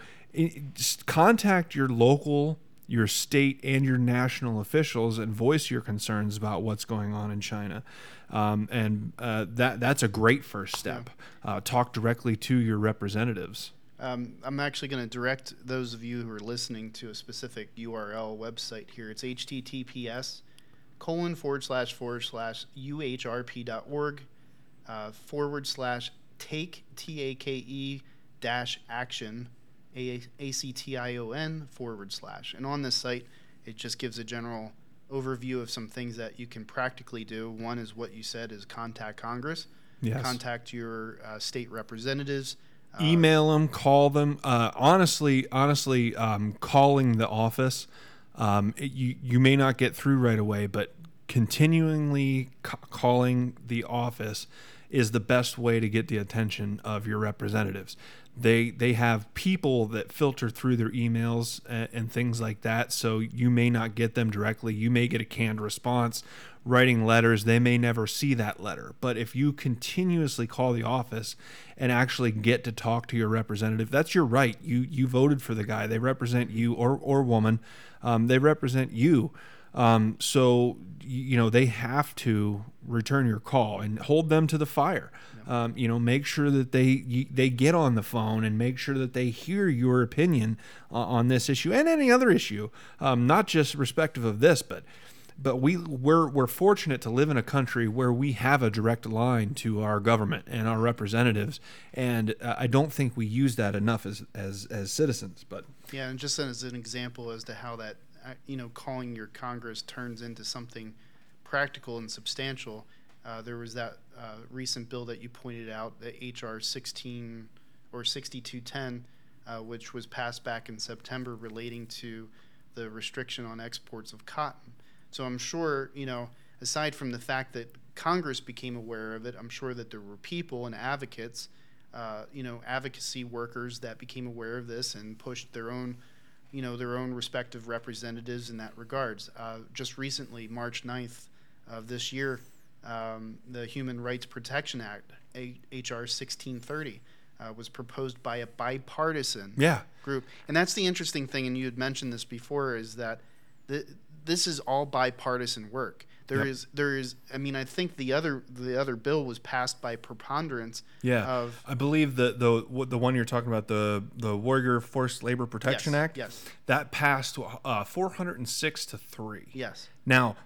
contact your local, your state, and your national officials and voice your concerns about what's going on in China. Um, and uh, that that's a great first step. Uh, talk directly to your representatives. Um, I'm actually going to direct those of you who are listening to a specific URL website here. It's https colon forward slash forward slash uhrp.org uh, forward slash take t a k e dash action a c t i o n forward slash. And on this site, it just gives a general overview of some things that you can practically do. One is what you said is contact Congress, Yes. contact your uh, state representatives. Email them, call them. Uh, honestly, honestly, um, calling the office, um, it- you you may not get through right away, but continually ca- calling the office is the best way to get the attention of your representatives. They they have people that filter through their emails and, and things like that, so you may not get them directly. You may get a canned response. Writing letters, they may never see that letter. But if you continuously call the office and actually get to talk to your representative, that's your right. You you voted for the guy. They represent you or or woman. Um, they represent you. Um, so you know they have to return your call and hold them to the fire. Um, you know, make sure that they they get on the phone and make sure that they hear your opinion uh, on this issue and any other issue, um, not just respective of this, but but we we're we're fortunate to live in a country where we have a direct line to our government and our representatives, and uh, I don't think we use that enough as as as citizens. But Yeah, and just as an example as to how that, you know, calling your Congress turns into something practical and substantial, uh, there was that uh, recent bill that you pointed out, the H.R. 16 or 6210, uh, which was passed back in September relating to the restriction on exports of cotton. So I'm sure, you know, aside from the fact that Congress became aware of it, I'm sure that there were people and advocates, uh, you know, advocacy workers that became aware of this and pushed their own, you know, their own respective representatives in that regards. Uh, just recently, March 9th of this year, um, the Human Rights Protection Act, A- H.R. 1630, uh, was proposed by a bipartisan yeah, group. And that's the interesting thing, and you had mentioned this before, is that th- this is all bipartisan work. There Yep. is, there is. I mean, I think the other the other bill was passed by preponderance. yeah. Of I believe the the the one you're talking about the the Uyghur Forced Labor Protection yes, Act. Yes. That passed uh, 406 to three. Yes. Now,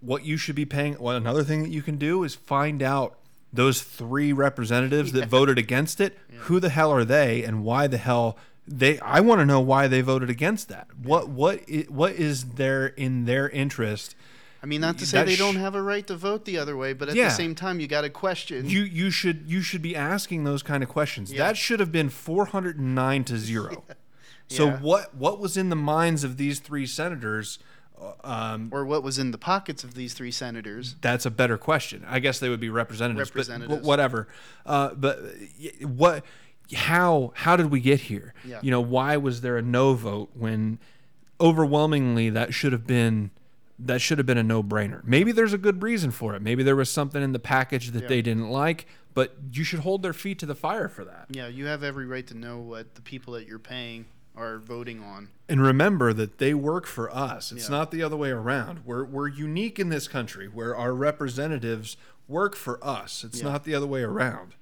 what you should be paying, well, another thing that you can do is find out those three representatives that voted against it. Who the hell are they, and why the hell they? I want to know why they voted against that. What what what is there in their interest? I mean, not to say they sh- don't have a right to vote the other way, but at Yeah. the same time, you got to question. You you should you should be asking those kind of questions. Yeah. That should have been 409 to zero. So Yeah. what what was in the minds of these three senators? uh, Um, or what was in the pockets of these three senators. That's a better question. I guess they would be representatives, Representatives. wh- whatever. Uh, but what? How? How did we get here? Yeah. You know, why was there a no vote when overwhelmingly that should have been that should have been a no-brainer. Maybe there's a good reason for it. Maybe there was something in the package that Yeah. they didn't like, but you should hold their feet to the fire for that. Yeah, you have every right to know what the people that you're paying are voting on. And remember that they work for us. It's Yeah. not the other way around. We're, we're unique in this country where our representatives work for us. It's Yeah. not the other way around.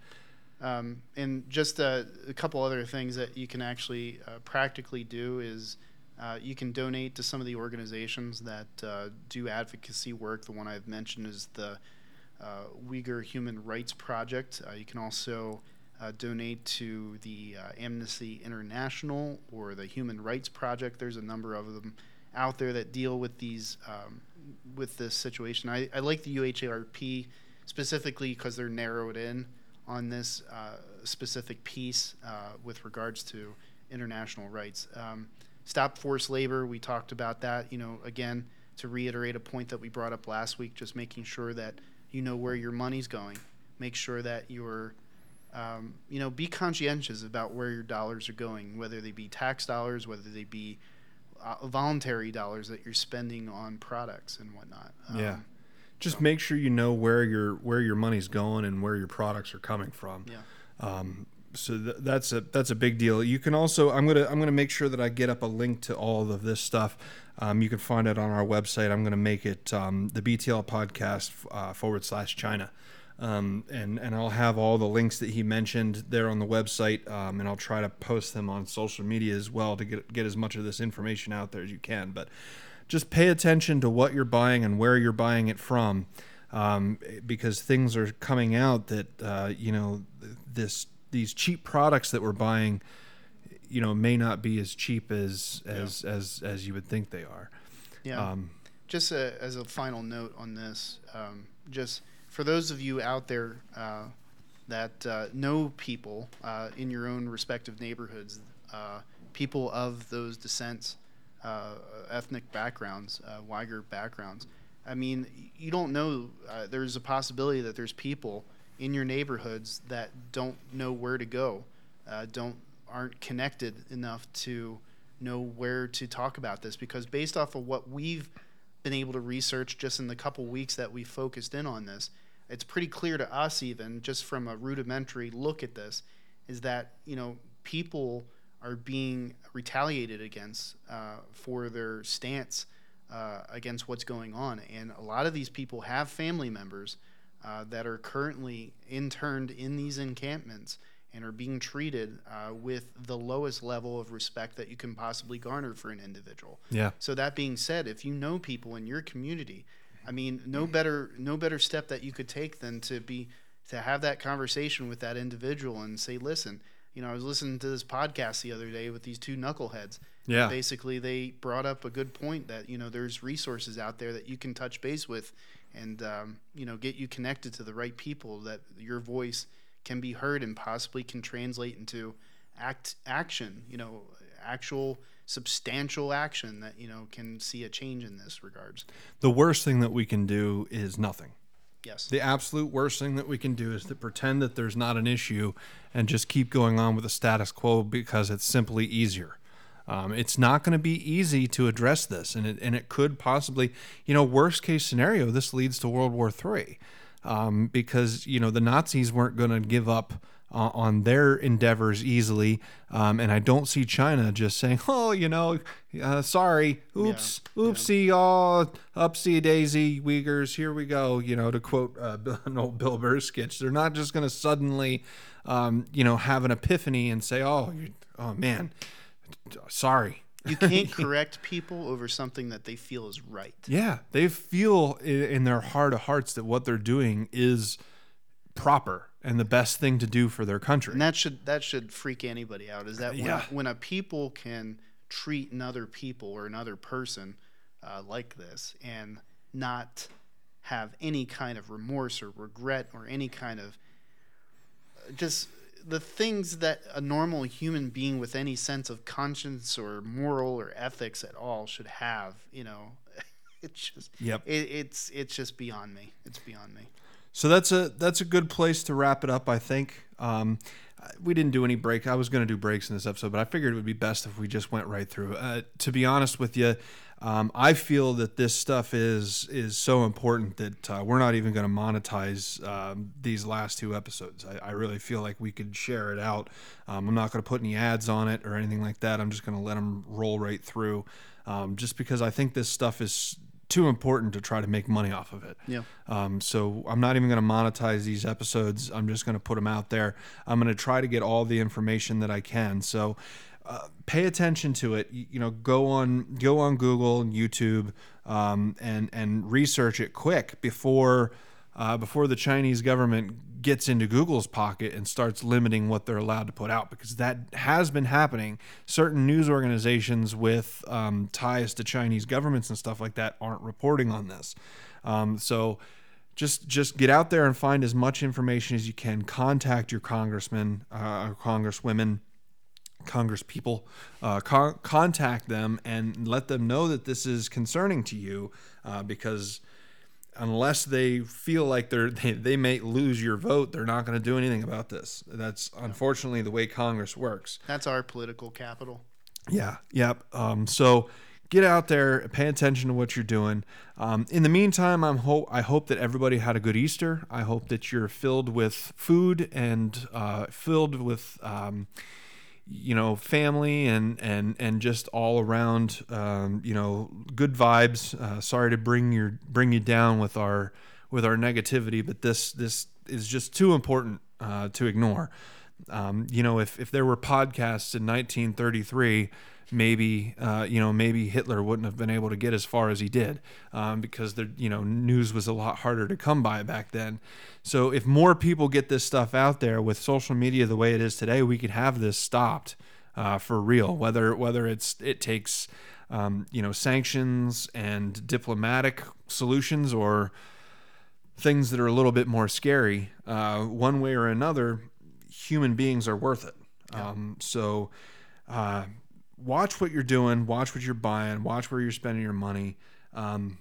Um, and just uh, a couple other things that you can actually uh, practically do is uh, you can donate to some of the organizations that uh, do advocacy work. The one I've mentioned is the uh, Uyghur Human Rights Project. Uh, you can also uh, donate to the uh, Amnesty International or the Human Rights Project. There's a number of them out there that deal with these um, with this situation. I, I like the UHARP specifically because they're narrowed in on this specific piece with regards to international rights. Um, stop forced labor, we talked about that. You know, again, to reiterate a point that we brought up last week, just making sure that you know where your money's going. Make sure that you're um, you know, be conscientious about where your dollars are going, whether they be tax dollars, whether they be uh, voluntary dollars that you're spending on products and whatnot. Um, yeah. Just make sure you know where your where your money's going and where your products are coming from. Yeah. Um, so th- that's a that's a big deal. You can also I'm gonna I'm gonna make sure that I get up a link to all of this stuff. Um, you can find it on our website. I'm gonna make it um, the BTL podcast uh, forward slash China. Um, and and I'll have all the links that he mentioned there on the website, um, and I'll try to post them on social media as well to get get as much of this information out there as you can. But just pay attention to what you're buying and where you're buying it from, um, because things are coming out that uh, you know this these cheap products that we're buying, you know, may not be as cheap as as yeah. as, as you would think they are. Yeah. Um, just a, as a final note on this, um, just for those of you out there uh, that uh, know people uh, in your own respective neighborhoods, uh, people of those descents, uh, ethnic backgrounds, uh, Uyghur backgrounds. I mean, you don't know. there's a possibility that there's people in your neighborhoods that don't know where to go, don't aren't connected enough to know where to talk about this. Because based off of what we've been able to research just in the couple weeks that we focused in on this, it's pretty clear to us even just from a rudimentary look at this is that you know people are being retaliated against uh, for their stance uh, against what's going on. And a lot of these people have family members uh, that are currently interned in these encampments and are being treated uh, with the lowest level of respect that you can possibly garner for an individual. Yeah. So that being said, if you know people in your community I mean, no better no better step that you could take than to be to have that conversation with that individual and say, listen, you know, I was listening to this podcast the other day with these two knuckleheads. Yeah. Basically, they brought up a good point that you know there's resources out there that you can touch base with, and um, you know get you connected to the right people that your voice can be heard and possibly can translate into act action. You know, actual substantial action that you know can see a change in this regards. The worst thing that we can do is nothing. Yes. The absolute worst thing that we can do is to pretend that there's not an issue and just keep going on with the status quo because it's simply easier. Um, it's not going to be easy to address this, and it, and it could possibly, you know, worst case scenario, this leads to World War III, um, because you know the Nazis weren't going to give up uh, on their endeavors easily. Um, and I don't see China just saying, "Oh, you know, uh, sorry, oops, yeah, oopsie, yeah. oh, upsie daisy, Uyghurs, here we go." You know, to quote uh, an old Bill Burr sketch, they're not just going to suddenly, um, you know, have an epiphany and say, "Oh, oh man, sorry." You can't correct people over something that they feel is right. Yeah, they feel in their heart of hearts that what they're doing is proper and the best thing to do for their country. And that should that should freak anybody out. Is that when, yeah. a, when a people can treat another people or another person uh, like this and not have any kind of remorse or regret or any kind of uh, just the things that a normal human being with any sense of conscience or moral or ethics at all should have, you know, it's just yep. It, it's it's just beyond me. It's beyond me. So that's a that's a good place to wrap it up. I think um, we didn't do any break. I was going to do breaks in this episode, but I figured it would be best if we just went right through. Uh, to be honest with you, um, I feel that this stuff is is so important that uh, we're not even going to monetize um, these last two episodes. I, I, really feel like we could share it out. Um, I'm not going to put any ads on it or anything like that. I'm just going to let them roll right through, um, just because I think this stuff is too important to try to make money off of it. Yeah. Um, so I'm not even going to monetize these episodes. I'm just going to put them out there. I'm going to try to get all the information that I can. So pay attention to it. You, you, know, go on go on Google and YouTube um, and and research it quick before uh, before the Chinese government gets into Google's pocket and starts limiting what they're allowed to put out because that has been happening. Certain news organizations with um, ties to Chinese governments and stuff like that aren't reporting on this. Um, so just just get out there and find as much information as you can. Contact your congressmen, uh, congresswomen. Congress people, uh, con- contact them and let them know that this is concerning to you uh, because unless they feel like they're they, they may lose your vote, they're not going to do anything about this. That's unfortunately the way Congress works. That's our political capital. Yeah. Yep. Um, so get out there, pay attention to what you're doing. Um, in the meantime, I'm hope I hope that everybody had a good Easter. I hope that you're filled with food and uh, filled with. Um, you know, family and and and just all around, um, you know, good vibes. Uh, sorry to bring your bring you down with our with our negativity, but this this is just too important uh, to ignore. Um, you know, if if there were podcasts in 1933 maybe uh, you know maybe Hitler wouldn't have been able to get as far as he did um, because the you know news was a lot harder to come by back then. So if more people get this stuff out there with social media the way it is today, we could have this stopped uh, for real. Whether whether it's it takes um, you know sanctions and diplomatic solutions or things that are a little bit more scary, uh, one way or another, human beings are worth it. Um, so. Uh, watch what you're doing, watch what you're buying, watch where you're spending your money. Um,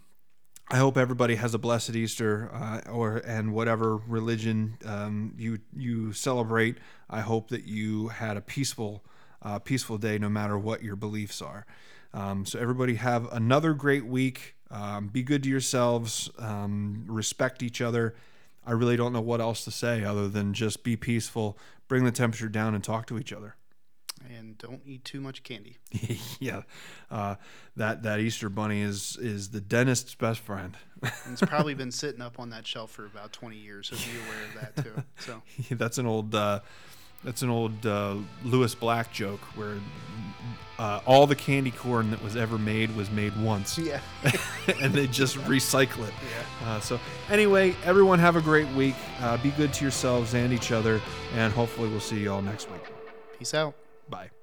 I hope everybody has a blessed Easter, uh, or and whatever religion um, you you celebrate. I hope that you had a peaceful, uh, peaceful day, no matter what your beliefs are. Um, so everybody have another great week. Um, be good to yourselves. Um, respect each other. I really don't know what else to say other than just be peaceful, bring the temperature down, and talk to each other and don't eat too much candy. yeah, uh, that that Easter bunny is is the dentist's best friend. it's probably been sitting up on that shelf for about twenty years, so be aware of that too. So that's an old. Uh, that's an old uh, Lewis Black joke where uh, all the candy corn that was ever made was made once. Yeah. and they just recycle it. Yeah. Uh, so, anyway, everyone have a great week. Uh, be good to yourselves and each other. And hopefully, we'll see you all next week. Peace out. Bye.